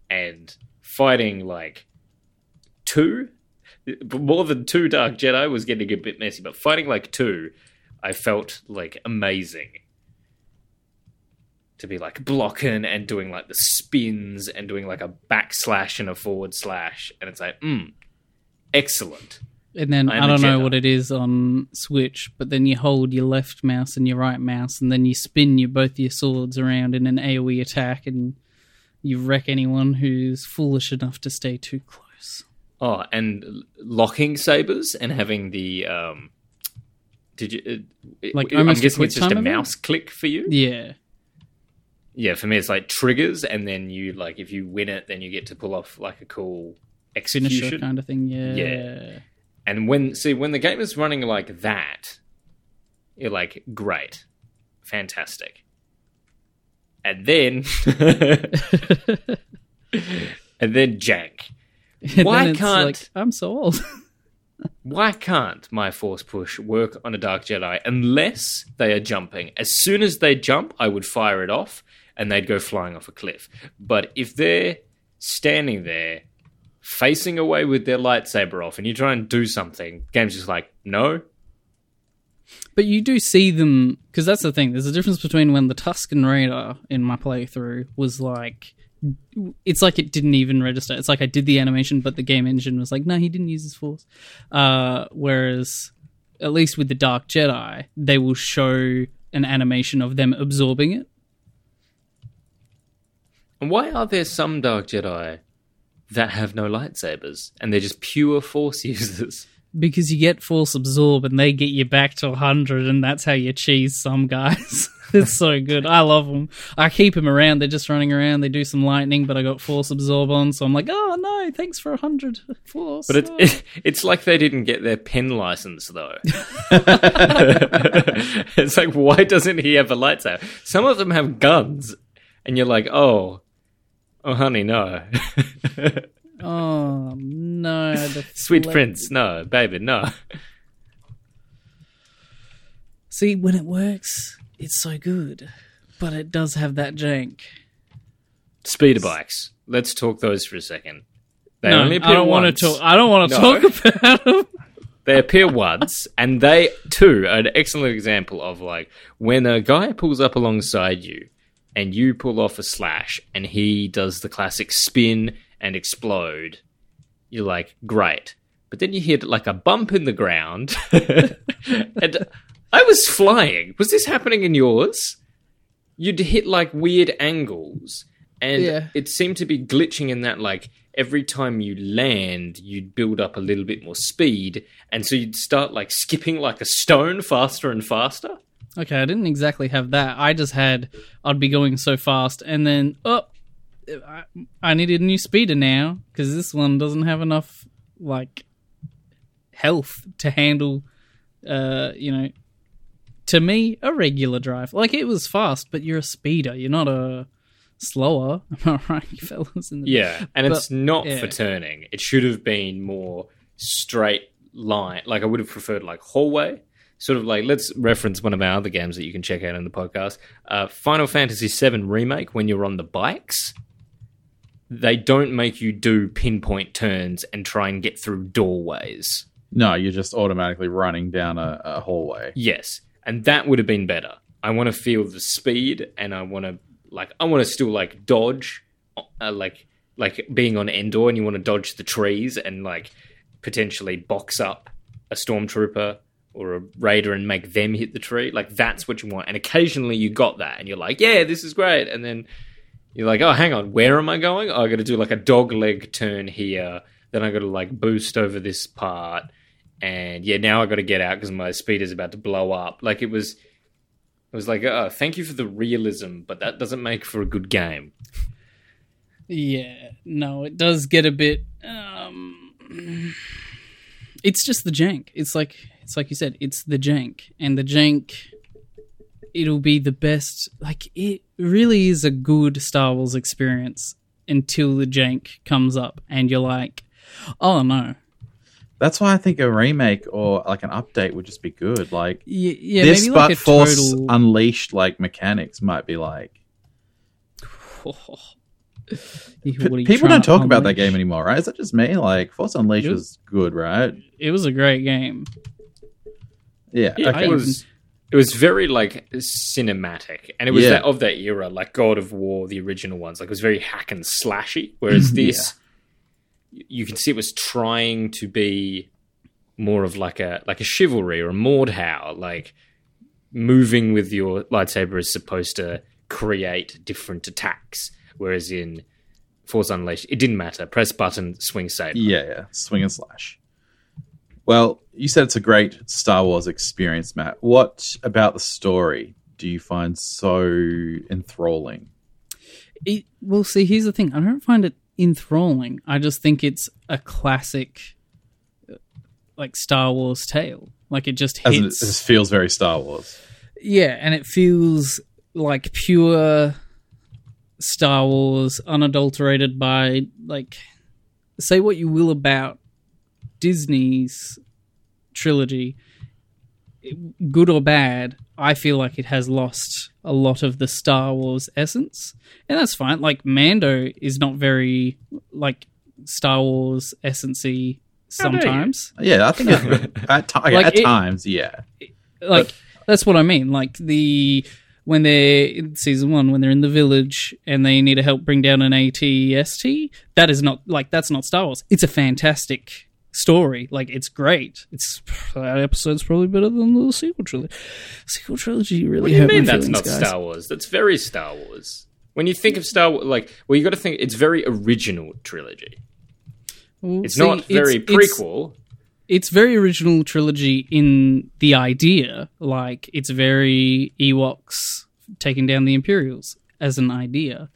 and fighting like two, more than two Dark Jedi was getting a bit messy, but fighting like two, I felt like amazing. To be like blocking and doing like the spins and doing like a backslash and a forward slash, and it's like, mm, excellent. And then I am I, a don't know what it is on Switch, but then you hold your left mouse and your right mouse, and then you spin your both your swords around in an AOE attack, and you wreck anyone who's foolish enough to stay too close. Oh, and locking sabers and having the um, did you uh, Like I'm guessing it's just a mouse click for you. Yeah, Yeah, for me it's like triggers, and then you like if you win it, then you get to pull off like a cool finisher execution. kind of thing. Yeah, Yeah. And when see when the game is running like that, you're like great, fantastic. And then (laughs) and then jank. (laughs) And Why then can't- like, I'm so old? (laughs) Why can't my force push work on a Dark Jedi unless they are jumping? As soon as they jump, I would fire it off and they'd go flying off a cliff. But if they're standing there facing away with their lightsaber off and you try and do something, game's just like, no. But you do see them because that's the thing. There's a difference between when the Tusken Raider in my playthrough was like, it's like it didn't even register. It's like I did the animation, but the game engine was like, no, he didn't use his force. Uh, whereas, at least with the Dark Jedi, they will show an animation of them absorbing it. And why are there some Dark Jedi that have no lightsabers and they're just pure force (laughs) users? Because you get force absorb and they get you back to 100, and that's how you cheese some guys. (laughs) it's so good. I love them. I keep them around. They're just running around. They do some lightning, but I got force absorb on, so I'm like, oh no, thanks for 100 force. But it's Oh. it, (laughs) it's like they didn't get their pen license though. it's like why doesn't he have a lightsaber? Some of them have guns, and you're like, oh, oh, honey, no, (laughs) oh no. (laughs) sweet fle- prince, no, baby, no. See, when it works, it's so good. But it does have that jank. Speeder bikes. Let's talk those for a second. They no, only I appear don't want once. to talk. I don't want to No. talk about them. (laughs) They appear once, and they too are an excellent example of like when a guy pulls up alongside you and you pull off a slash and he does the classic spin and explode, you're like, great. But then you hit like a bump in the ground, (laughs) and I was flying. Was this happening in yours? You'd hit like weird angles, and Yeah. it seemed to be glitching in that like every time you land, you'd build up a little bit more speed, and so you'd start like skipping like a stone faster and faster. Okay, I didn't exactly have that. I just had I'd be going so fast, and then oh, I, I needed a new speeder now because this one doesn't have enough like health to handle. Uh, you know, to me, a regular drive. Like it was fast, but you're a speeder. You're not a slower. (laughs) Am I right, you fellas? In the Yeah, and it's not yeah. for turning. It should have been more straight line. Like I would have preferred like hallway. Sort of like let's reference one of our other games that you can check out in the podcast. Uh, Final Fantasy VII remake. When you're on the bikes, they don't make you do pinpoint turns and try and get through doorways. No, you're just automatically running down a, a hallway. Yes, and that would have been better. I want to feel the speed, and I want to like I want to still like dodge uh, like like being on Endor and you want to dodge the trees and like potentially box up a stormtrooper or a raider and make them hit the tree. Like that's what you want. And occasionally you got that and you're like, yeah, this is great. And then you're like, oh, hang on, where am I going? Oh, I got to do like a dog leg turn here. Then I got to like boost over this part. And yeah, now I got to get out because my speed is about to blow up. Like it was, it was like, oh, thank you for the realism, but that doesn't make for a good game. Yeah, no, it does get a bit. Um, it's just the jank. It's like it's like you said. It's the jank, and the jank. It'll be the best. Like it really is a good Star Wars experience until the jank comes up, and you're like, oh no. That's why I think a remake or like an update would just be good. Like Yeah, yeah this, maybe but like a Force total. Unleashed like mechanics might be like. (laughs) P- what are you people don't talk about that game anymore, right? Is that just me? Like Force Unleashed was- was good, right? It was a great game. Yeah. Yeah, okay. it was it was very like cinematic, and it was Yeah. that of that era, like God of War, the original ones. Like it was very hack and slashy. Whereas (laughs) this, you can see it was trying to be more of like a like a chivalry or a Mordhau, like moving with your lightsaber is supposed to create different attacks. Whereas in Force Unleashed, it didn't matter. Press button, swing saber. Yeah, yeah. Swing and slash. Well, you said it's a great Star Wars experience, Matt. What about the story do you find so enthralling? It, well, see, here's the thing. I don't find it enthralling. I just think it's a classic, like Star Wars tale. Like it just in, it hits. just feels very Star Wars. Yeah, and it feels like pure Star Wars, unadulterated by like. Say what you will about Disney's trilogy, good or bad. I feel like it has lost a lot of the Star Wars essence, and that's fine. Like Mando is not very like Star Wars essencey How dare you. sometimes. Yeah, I think (laughs) at, ti- Like at it- times, yeah. like that's what I mean. Like the when they're in season one, when they're in the village and they need to help bring down an ATST, that is not like that's not Star Wars. It's a fantastic story. Like it's great. It's that episode's probably better than the sequel trilogy. Sequel trilogy really. What do you mean that's feelings, not guys. Star Wars? That's very Star Wars. When you think of Star Wars, like, well, you got to think it's very original trilogy. Well, It's see, not very it's- it's- prequel. it's very original trilogy in the idea. Like it's very Ewoks taking down the Imperials as an idea,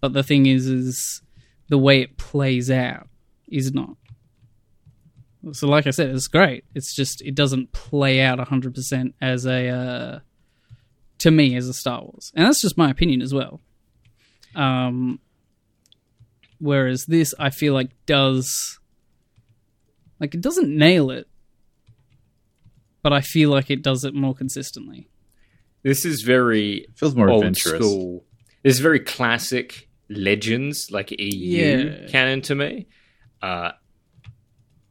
but the thing is, is the way it plays out is not. So, like I said, it's great. It's just it doesn't play out hundred percent as a uh, to me as a Star Wars, and that's just my opinion as well. Um, whereas this, I feel like does like it doesn't nail it, but I feel like it does it more consistently. This is very Feels more old adventurous. school. This is very classic Legends, like EU Yeah. canon to me. Uh,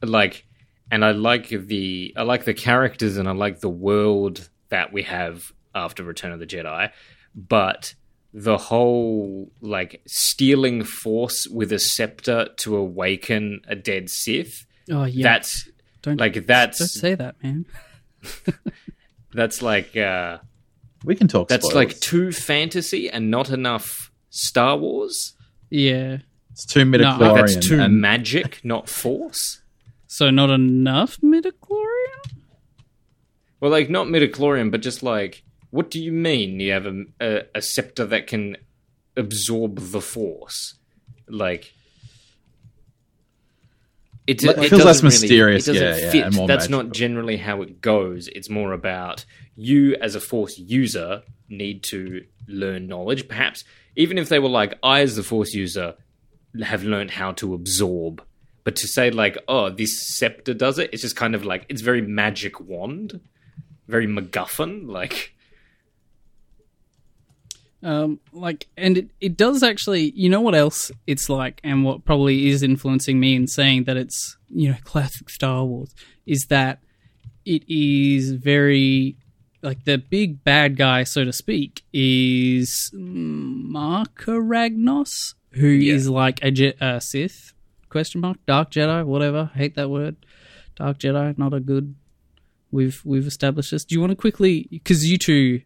like, and I like the I like the characters and I like the world that we have after Return of the Jedi, but the whole like stealing force with a scepter to awaken a dead Sith. Oh yeah, That's don't like that's don't say that, man. (laughs) that's like uh We can talk. that's spoilers. like too fantasy and not enough Star Wars. Yeah, it's too No, midichlorian. Like that's too and magic, not force. So not enough midichlorian. Well, like not midichlorian, but just like, what do you mean? You have a, a, a scepter that can absorb the force, like. It, It it feels less doesn't really- mysterious, it doesn't yeah, yeah, fit. and more That's not generally how it goes. It's more about you as a force user need to learn knowledge. Perhaps even if they were like, I as the force user have learned how to absorb. But to say like, oh, this scepter does it, it's just kind of like it's very magic wand, very MacGuffin. Like, Um, like, and it, it does actually. You know what else it's like, and what probably is influencing me in saying that it's you know (laughs) classic Star Wars is that it is very like the big bad guy, so to speak, is Marka Ragnos, who is Yeah. like a Je- uh, Sith question mark Dark Jedi, whatever. hate that word. Dark Jedi, not a good. We've we've established this. Do you want to quickly because you two,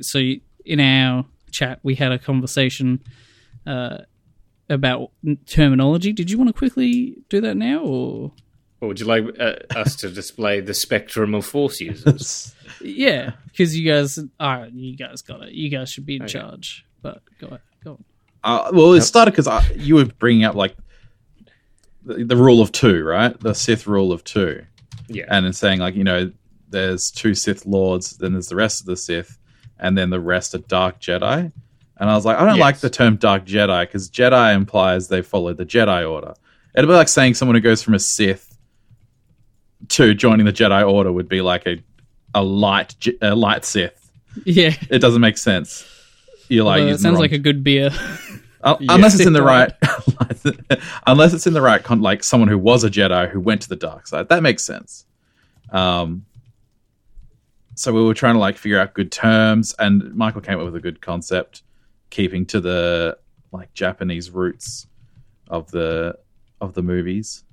so you- in our chat we had a conversation uh, about terminology. Did you want to quickly do that now or? Or would you like uh, us to display the spectrum of Force users? (laughs) Yeah, because you guys, all right, you guys got it. You guys should be in Okay. charge. But go go on. Uh, well, it started because you were bringing up like the, the rule of two, right? The Sith rule of two, yeah. and it's saying like you know there's two Sith lords, then there's the rest of the Sith, and then the rest are Dark Jedi. And I was like, I don't Yes. like the term Dark Jedi because Jedi implies they follow the Jedi Order. It'd be like saying someone who goes from a Sith to joining the Jedi Order would be like a a light a light Sith. Yeah, It doesn't make sense. You're like Although it sounds wrong like a good beer. (laughs) Uh, Yeah. Unless it's in the right, (laughs) unless it's in the right, con- like someone who was a Jedi who went to the dark side, that makes sense. Um, so we were trying to like figure out good terms, and Michael came up with a good concept, keeping to the like Japanese roots of the of the movies.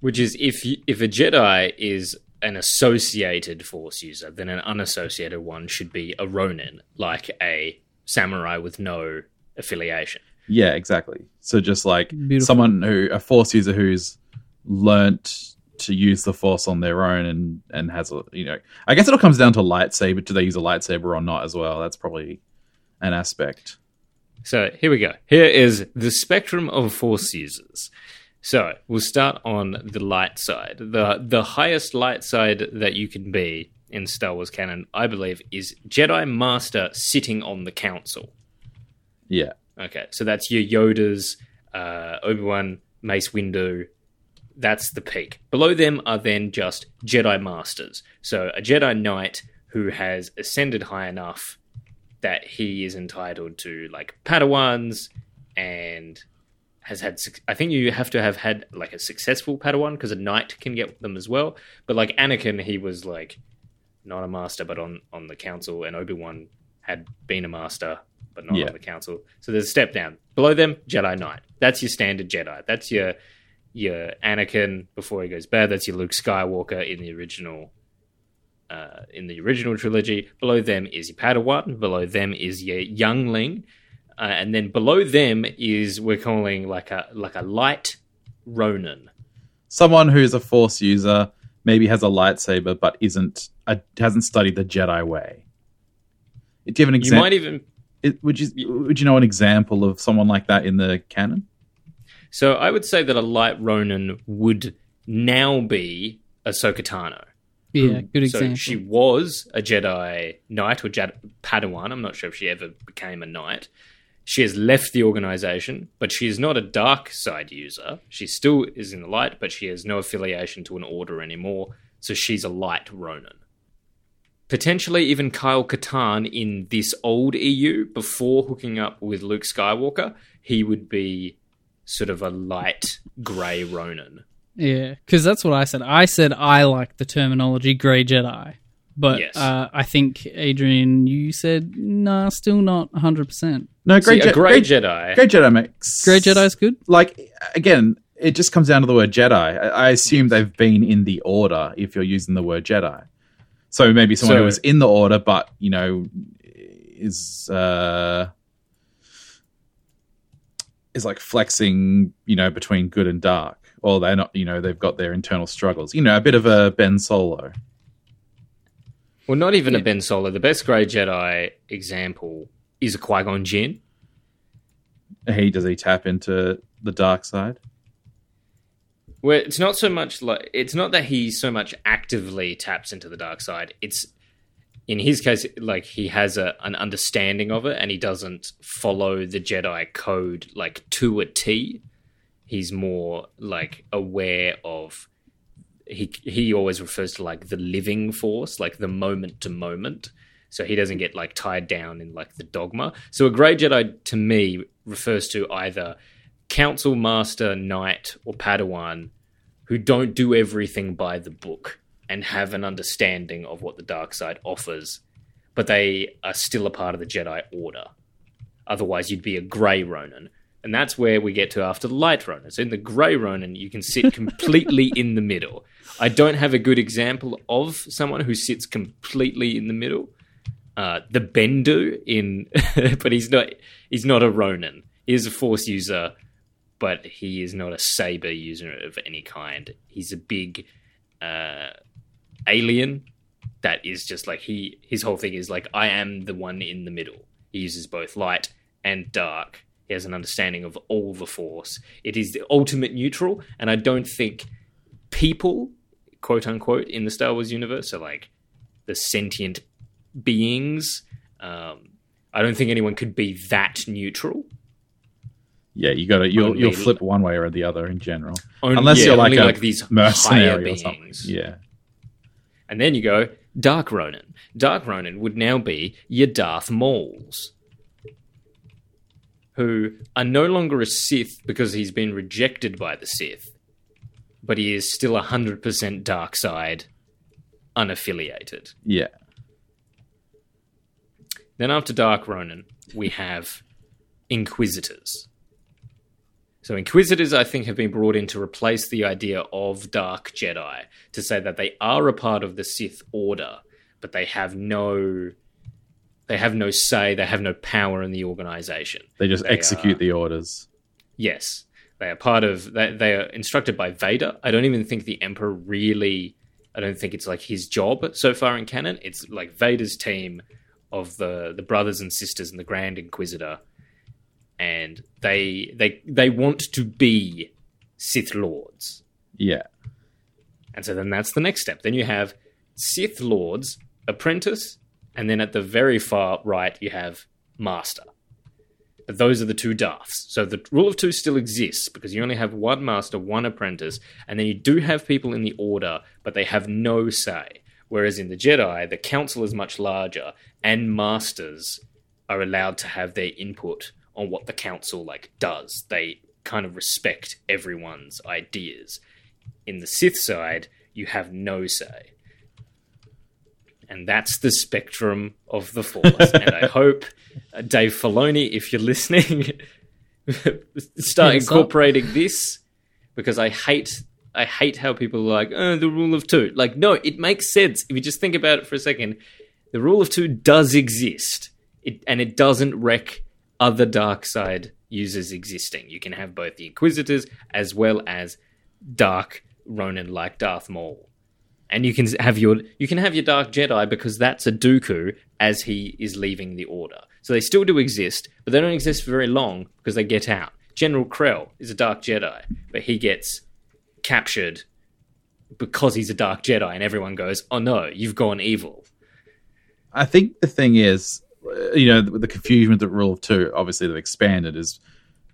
Which is if you, if a Jedi is an associated Force user, then an unassociated one should be a Ronin, like a samurai with no affiliation. Yeah, exactly. So just like Beautiful. someone who a force user who's learnt to use the force on their own and and has a you know I guess it all comes down to lightsaber. Do they use a lightsaber or not as well? That's probably an aspect. So here we go. Here is the spectrum of Force users. So we'll start on the light side. the The highest light side that you can be in Star Wars canon, I believe, is Jedi Master sitting on the Council. Yeah, Okay, so that's your Yodas, uh, Obi Wan, Mace Windu. That's the peak. Below them are then just Jedi Masters. So a Jedi Knight who has ascended high enough that he is entitled to like Padawans and has had. I think you have to have had like a successful Padawan because a Knight can get them as well. But like Anakin, he was like not a master, but on on the council, and Obi Wan had been a master, but not Yeah. on the council. So there's a step down. Below them, Jedi Knight. That's your standard Jedi. That's your your Anakin before he goes bad. That's your Luke Skywalker in the original uh, in the original trilogy. Below them is your Padawan. Below them is your youngling, uh, and then below them is we're calling like a like a light Ronin. someone who's a force user maybe has a lightsaber but isn't a, hasn't studied the Jedi way. Do you have an example? You might even would you would you know an example of someone like that in the canon? So I would say that a light Ronin would now be Ahsoka Tano. Yeah, hmm. good So example. she was a Jedi Knight or Jedi Padawan. I'm not sure if she ever became a Knight. She has left the organization, but she is not a dark side user. She still is in the light, but she has no affiliation to an order anymore. So she's a light Ronin. Potentially even Kyle Katarn in this old EU before hooking up with Luke Skywalker, he would be sort of a light grey Ronin. Yeah, because that's what I said. I said I like the terminology grey Jedi," but Yes. uh, I think Adrian, you said nah, still not hundred percent. No, great, a Je- grey great, Jedi. great Jedi makes Grey Jedi's good. like again, it just comes down to the word Jedi. I, I assume they've been in the order if you're using the word Jedi. So maybe someone So- who was in the order, but you know, is uh, is like flexing, you know, between good and dark, or they're not. You know, they've got their internal struggles. You know, a bit of a Ben Solo. Well, not even Yeah. a Ben Solo. The best Grey Jedi example is a Qui Gon Jinn. He does he tap into the dark side? Where it's not so much like it's not that he so much actively taps into the dark side. It's in his case like he has a an understanding of it and he doesn't follow the Jedi code like to a T. He's more like aware of he he always refers to like the living force, like the moment to moment. So he doesn't get like tied down in like the dogma. So a grey Jedi to me refers to either council master, knight, or padawan who don't do everything by the book and have an understanding of what the dark side offers, but they are still a part of the Jedi Order. Otherwise, you'd be a grey Ronin. And that's where we get to after the light Ronin. So in the grey Ronin, you can sit completely (laughs) in the middle. I don't have a good example of someone who sits completely in the middle. Uh, the Bendu in, (laughs) but he's not. He's not a Ronin. He is a Force user, but he is not a saber user of any kind. He's a big uh, alien that is just like he. His whole thing is like I am the one in the middle. He uses both light and dark. He has an understanding of all the Force. It is the ultimate neutral, and I don't think people quote unquote in the Star Wars universe are like the sentient beings. Um, I don't think anyone could be that neutral. Yeah, you got to you'll you'll flip one way or the other in general, Only- unless yeah, you're like a like these higher mercenary or something. beings. Yeah, And then you go Dark Ronin. Dark Ronin would now be your Darth Mauls, who are no longer a Sith because he's been rejected by the Sith, but he is still hundred percent dark side, unaffiliated. yeah, Then after Dark Ronin, we have Inquisitors. So Inquisitors, I think, have been brought in to replace the idea of Dark Jedi, to say that they are a part of the Sith Order, but they have no, they have no say, they have no power in the organization. they just They execute are- the orders. Yes, they are part of. They, they are instructed by Vader. I don't even think the Emperor really. I don't think it's like his job so far in canon. It's like Vader's team of the the brothers and sisters and the Grand Inquisitor, and they they they want to be Sith Lords. Yeah, And so then that's the next step. Then you have Sith Lords, Apprentice, and then at the very far right you have Master. Those are the two Darths. So the rule of two still exists because you only have one Master, one Apprentice, and then you do have people in the Order, but they have no say. Whereas in the Jedi, the Council is much larger, and Masters are allowed to have their input on what the Council like does. They kind of respect everyone's ideas in the Sith side, you have no say. And that's the spectrum of the Force. and I (laughs) hope, uh, Dave Filoni, if you're listening, (laughs) start Hit us up. incorporating this because I hate. I hate how people are like, oh, the rule of two. Like, no, it makes sense. If you just think about it for a second, the rule of two does exist. It, and it doesn't wreck other dark side users existing. You can have both the Inquisitors as well as dark Ronin like Darth Maul. And you can have your you can have your Dark Jedi because that's a Dooku as he is leaving the Order. So they still do exist, but they don't exist for very long because they get out. General Krell is a Dark Jedi, but he gets captured because he's a Dark Jedi, and everyone goes, "Oh no, you've gone evil." I think the thing is, uh, you know, the, the confusion with the rule of two. Obviously, they've expanded is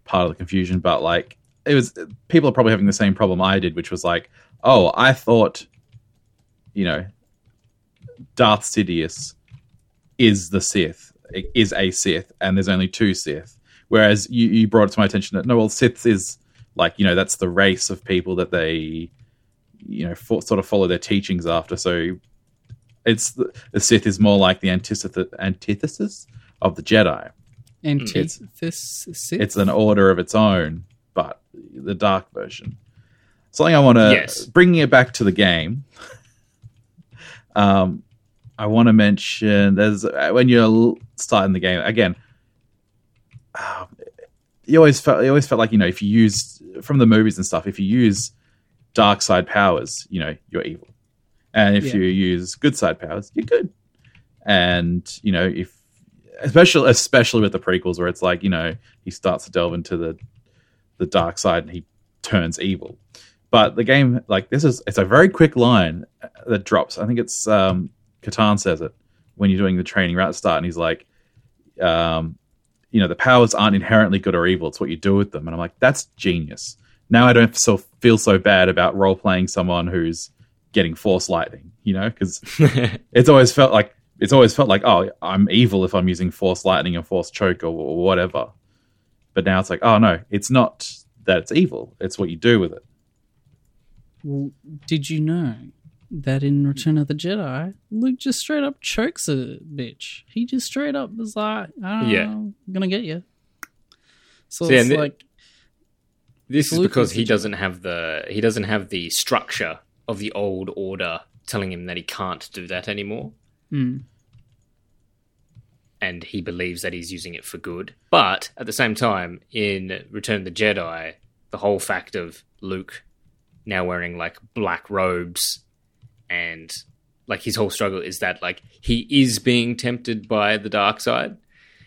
part of the confusion, but like it was, people are probably having the same problem I did, which was like, oh, I thought, you know, Darth Sidious is the Sith, is a Sith, and there's only two Sith. Whereas you, you brought it to my attention that no, well, Sith is like you know that's the race of people that they, you know, for, sort of follow their teachings after. So it's the, the Sith is more like the antithesis, antithesis of the Jedi. Antithesis. It's an order of its own, but the dark version. Something I want to Yes. bringing it back to the game. Um, I want to mention there's uh, when you're starting the game again. um, you always felt you always felt like you know if you use from the movies and stuff if you use dark side powers you know you're evil and if Yeah. you use good side powers you're good and you know if especially especially with the prequels where it's like you know he starts to delve into the the dark side and he turns evil but the game like this is it's a very quick line that drops. I think it's um Katarn says it when you're doing the training right at the start and he's like um you know the powers aren't inherently good or evil. It's what you do with them. And i'm like that's genius. Now i don't so feel so bad about role playing someone who's getting force lightning you know because (laughs) it's always felt like it's always felt like oh i'm evil if i'm using force lightning and force choke or, or whatever. But now it's like oh no it's not that it's evil. It's what you do with it Well, did you know that in Return of the Jedi, Luke just straight up chokes a bitch. He just straight up was like, I don't Yeah. know, I'm gonna get you. So So, it's like, This is Luke because is he doesn't have the he doesn't have the structure of the old order telling him that he can't do that anymore. hmm, and he believes that he's using it for good. But at the same time, in Return of the Jedi, the whole fact of Luke now wearing like black robes and like his whole struggle is that like he is being tempted by the dark side.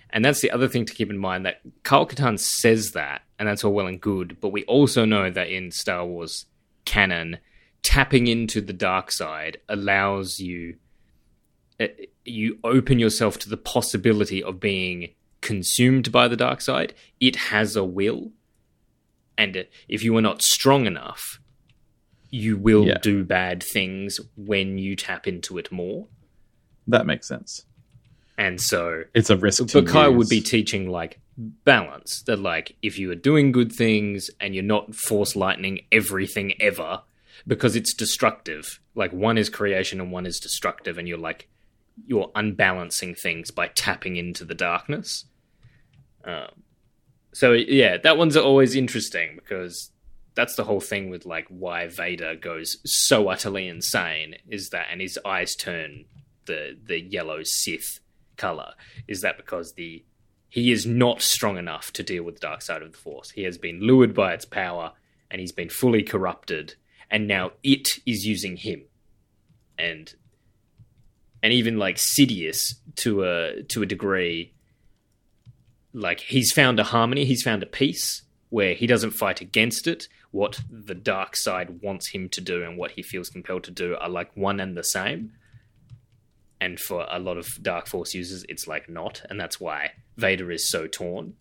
And that's the other thing to keep in mind that Carl Katarn says that, and that's all well and good, but we also know that in Star Wars canon, tapping into the dark side allows you uh, you open yourself to the possibility of being consumed by the dark side. It has a will, and if you are not strong enough, you will Yeah. do bad things when you tap into it more. That makes sense. And so, It's a risk. to but Kai would be teaching like balance. That like if you are doing good things and you're not force lightning everything ever because it's destructive. Like one is creation and one is destructive, and you're like you're unbalancing things by tapping into the darkness. Um, so yeah, that one's always interesting because that's the whole thing with like why Vader goes so utterly insane is that, and his eyes turn the the yellow Sith color is that because the he is not strong enough to deal with the dark side of the force. He has been lured by its power and he's been fully corrupted and now it is using him. And and even like Sidious to a to a degree like he's found a harmony, he's found a peace where he doesn't fight against it. What the dark side wants him to do and what he feels compelled to do are like one and the same and for a lot of Dark Force users, it's like not, and that's why Vader is so torn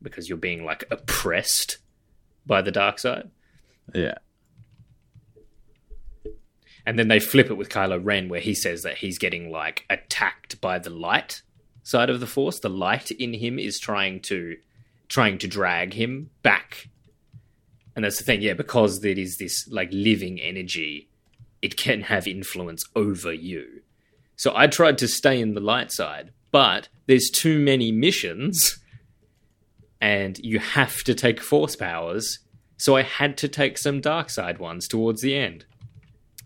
because you're being like oppressed by the dark side. Yeah. And then they flip it with Kylo Ren, where he says that he's getting like attacked by the light side of the Force. The light in him is trying to trying to drag him back. And that's the thing, yeah, because it is this like living energy, it can have influence over you. So I tried to stay in the light side, but there's too many missions and you have to take force powers. So I had to take some dark side ones towards the end.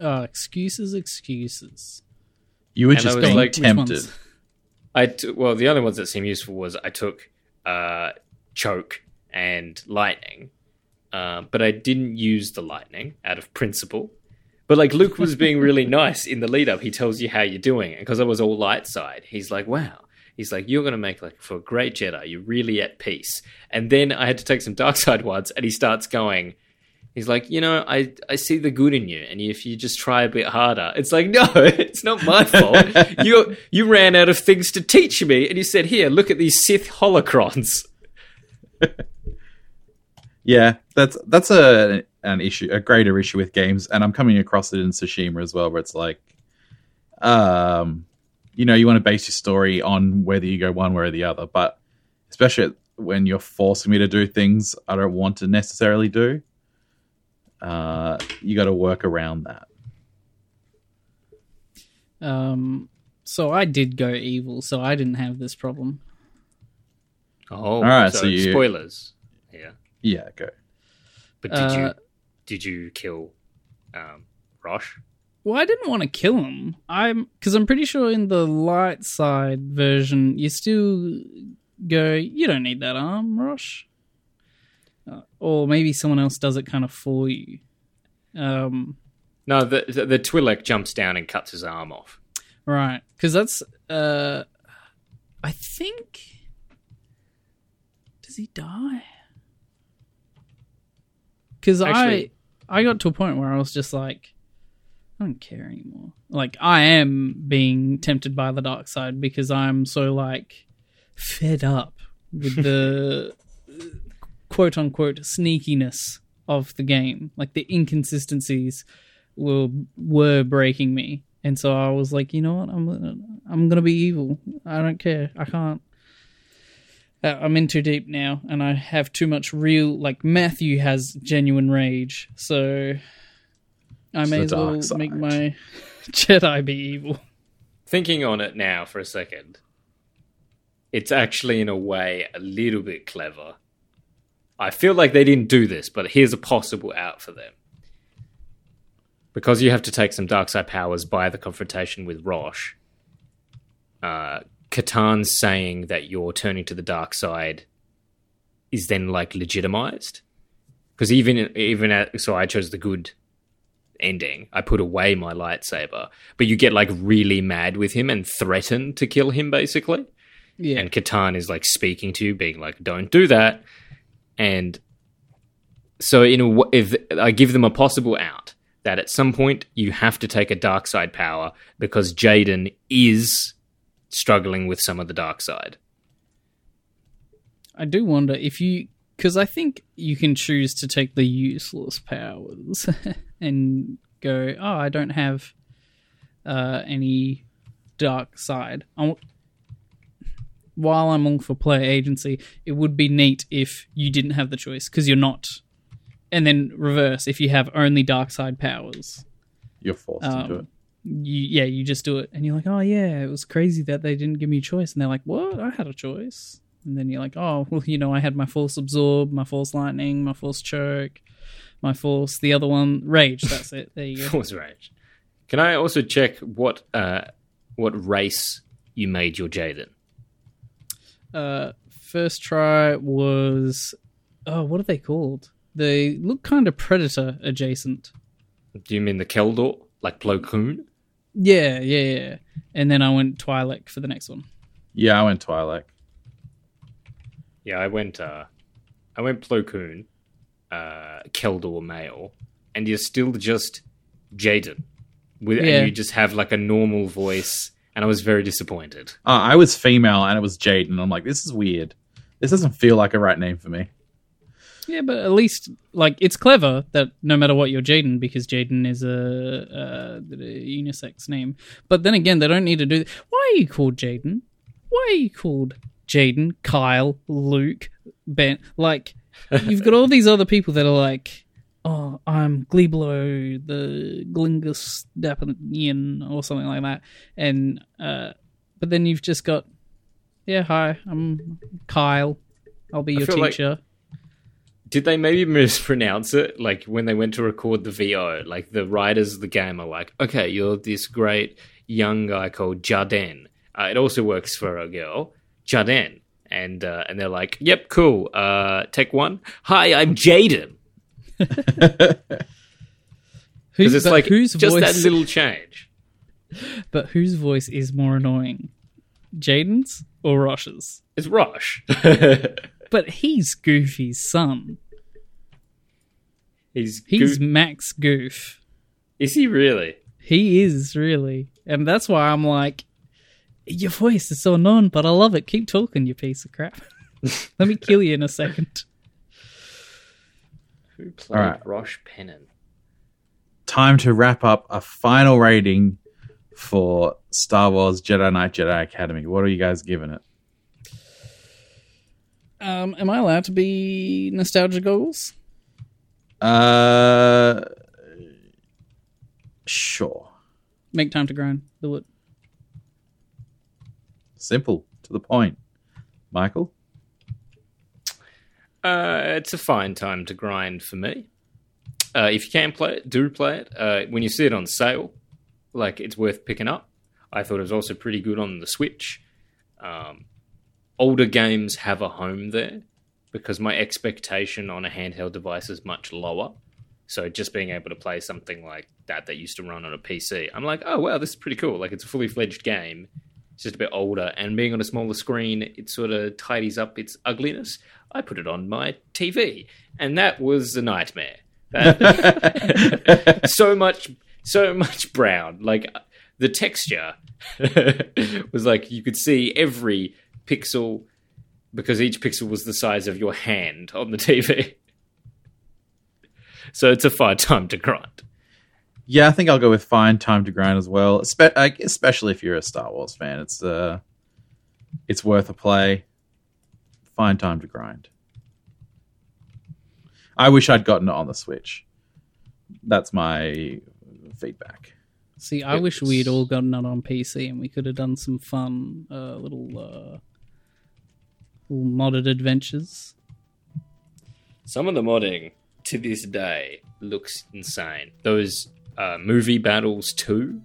uh, excuses, excuses. You were And just being like- tempted. ones? I t- well, the only ones that seemed useful was I took uh, choke and lightning, uh, but I didn't use the lightning out of principle. But like Luke was being really (laughs) nice in the lead up. He tells you how you're doing, and because I was all light side, he's like, "Wow." He's like, "You're gonna make like for a great Jedi. You're really at peace." And then I had to take some dark (laughs) side ones, and he starts going. He's like, you know, I, I see the good in you, and if you just try a bit harder, it's like, (laughs) no, it's not my fault. you you ran out of things to teach me, and you said, here, look at these Sith holocrons. (laughs) Yeah, that's that's a an issue, a greater issue with games, and I'm coming across it in Tsushima as well, where it's like, um, you know, you want to base your story on whether you go one way or the other, but especially when you're forcing me to do things I don't want to necessarily do, uh, you got to work around that. Um, so I did go evil, so I didn't have this problem. Oh, All right, so, so you- spoilers. Yeah, Yeah, go. but did you Uh, did you kill um, Rosh? Well, I didn't want to kill him. I'm because I'm pretty sure in the light side version, you still go. You don't need that arm, Rosh. Uh, or maybe someone else does it kind of for you. Um, No, the, the the Twi'lek jumps down and cuts his arm off. right, because that's. Uh, I think. Does he die? Because I I got to a point where I was just like, I don't care anymore. Like I am being tempted by the dark side because I'm so like fed up with the (laughs) quote unquote sneakiness of the game. Like the inconsistencies were were breaking me. And so I was like, you know what? I'm gonna, I'm gonna be evil. I don't care. I can't. Uh, I'm in too deep now, and I have too much real. Like Matthew has genuine rage, so I To may the as well side. make my (laughs) Jedi be evil. Thinking on it now for a second, it's actually in a way a little bit clever. I feel like they didn't do this, but here's a possible out for them. Because you have to take some dark side powers by the confrontation with Rosh, uh, Katarn's saying that you're turning to the dark side is then like legitimized. Because even even at, so, I chose the good ending. I put away my lightsaber, but you get like really mad with him and threaten to kill him, basically. Yeah. And Katan is like speaking to you, being like, "Don't do that." And so, in a w- if I give them a possible out that at some point you have to take a dark side power because Jaden is struggling with some of the dark side. I do wonder if you, because I think you can choose to take the useless powers (laughs) and go, oh, I don't have uh, any dark side. I w- while I'm all for player agency, it would be neat if you didn't have the choice because you're not. And then reverse, if you have only dark side powers, You're forced to do Um, it. You yeah, you just do it, and you're like, oh yeah, it was crazy that they didn't give me a choice, and they're like, what? I had a choice, and then you're like, oh (laughs) well, you know, I had my force absorb, my force lightning, my force choke, my force, the other one, rage. That's it. There you go. (laughs) Force rage. Can I also check what uh, what race you made your Jaden? Uh, first try was, oh, what are they called? They look kind of predator adjacent. Do you mean the Kel Dor, like Plo Koon? Yeah, yeah, yeah. And then I went Twi'lek for the next one. Yeah, I went Twi'lek. Yeah, I went. Uh, I went Plo Koon, uh, Kel Dor male, and you're still just Jaden, with Yeah. and you just have like a normal voice. And I was very disappointed. Uh, I was female and it was Jaden. I'm like, this is weird. This doesn't feel like a right name for me. Yeah, but at least like it's clever that no matter what you're Jaden because Jaden is a, a, a unisex name. But then again, they don't need to do. Why are you called Jaden? Why are you called Jaden, Kyle, Luke, Ben? Like you've got all these other people that are like, oh, I'm Gleblo, the Glingus Dapanian, or something like that, and uh, but then you've just got, yeah, hi, I'm Kyle. I'll be your feel like- teacher. Did they maybe (laughs) mispronounce it? Like when they went to record the VO, like the writers of the game are like, okay, you're this great young guy called Jaden. Uh, it also works for a girl, Jaden. And uh, and they're like, yep, cool. Uh, take one. Hi, I'm Jaden. (laughs) Because it's like whose just voice, that little change. (laughs) but whose voice is more annoying, Jaden's or Rosh's? It's Rosh. But he's Goofy's son. he's He's goo- Max Goof. is he really? He is really, and that's why I'm like, your voice is so annoying, but I love it. Keep talking, you piece of crap. (laughs) Let me kill you in a second. Who played All right. Rosh Penin? Time to wrap up a final rating for Star Wars Jedi Knight Jedi Academy. What are you guys giving it? Um, am I allowed to be nostalgia goggles? Uh, sure. Make time to grind. Do it. Simple to the point. Michael, Uh, it's a fine time to grind for me. Uh, if you can play it, do play it. Uh, when you see it on sale, like it's worth picking up. I thought it was also pretty good on the Switch. Um, older games have a home there because my expectation on a handheld device is much lower. So just being able to play something like that that used to run on a PC, I'm like, oh wow, this is pretty cool. Like it's a fully fledged game. It's just a bit older, and being on a smaller screen, it sort of tidies up its ugliness. I put it on my TV, and that was a nightmare. Uh, (laughs) so much, so much brown. Like the texture (laughs) was like you could see every pixel because each pixel was the size of your hand on the TV. So it's a fine time to grind. yeah, I think I'll go with fine time to grind as well. Espe- like, especially if you're a Star Wars fan, it's uh, it's worth a play. Fine time to grind. I wish I'd gotten it on the Switch. That's my feedback. See, I It wish was- we'd all gotten it on PC and we could have done some fun uh, little, modded adventures. Some of the modding to this day looks insane. Those uh, movie battles too.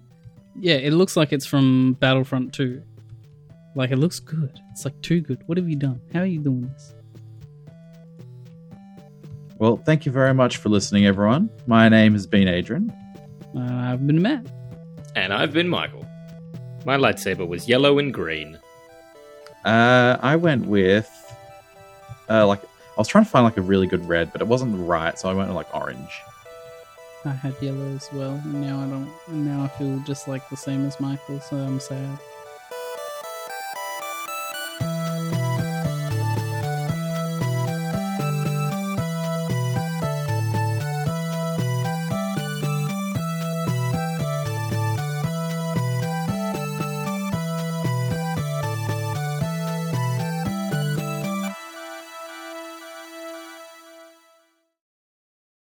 Yeah, it looks like it's from Battlefront 2. Like, it looks good. It's like too good. What have you done? How are you doing this? Well, thank you very much for listening, everyone. My name has been Adrian. Uh, I've been Matt. And I've been Michael. My lightsaber was yellow and green. Uh, I went with uh, like I was trying to find like a really good red, but it wasn't right, so I went with like orange. I had yellow as well, and now I don't. And now I feel just like the same as Michael, so I'm sad.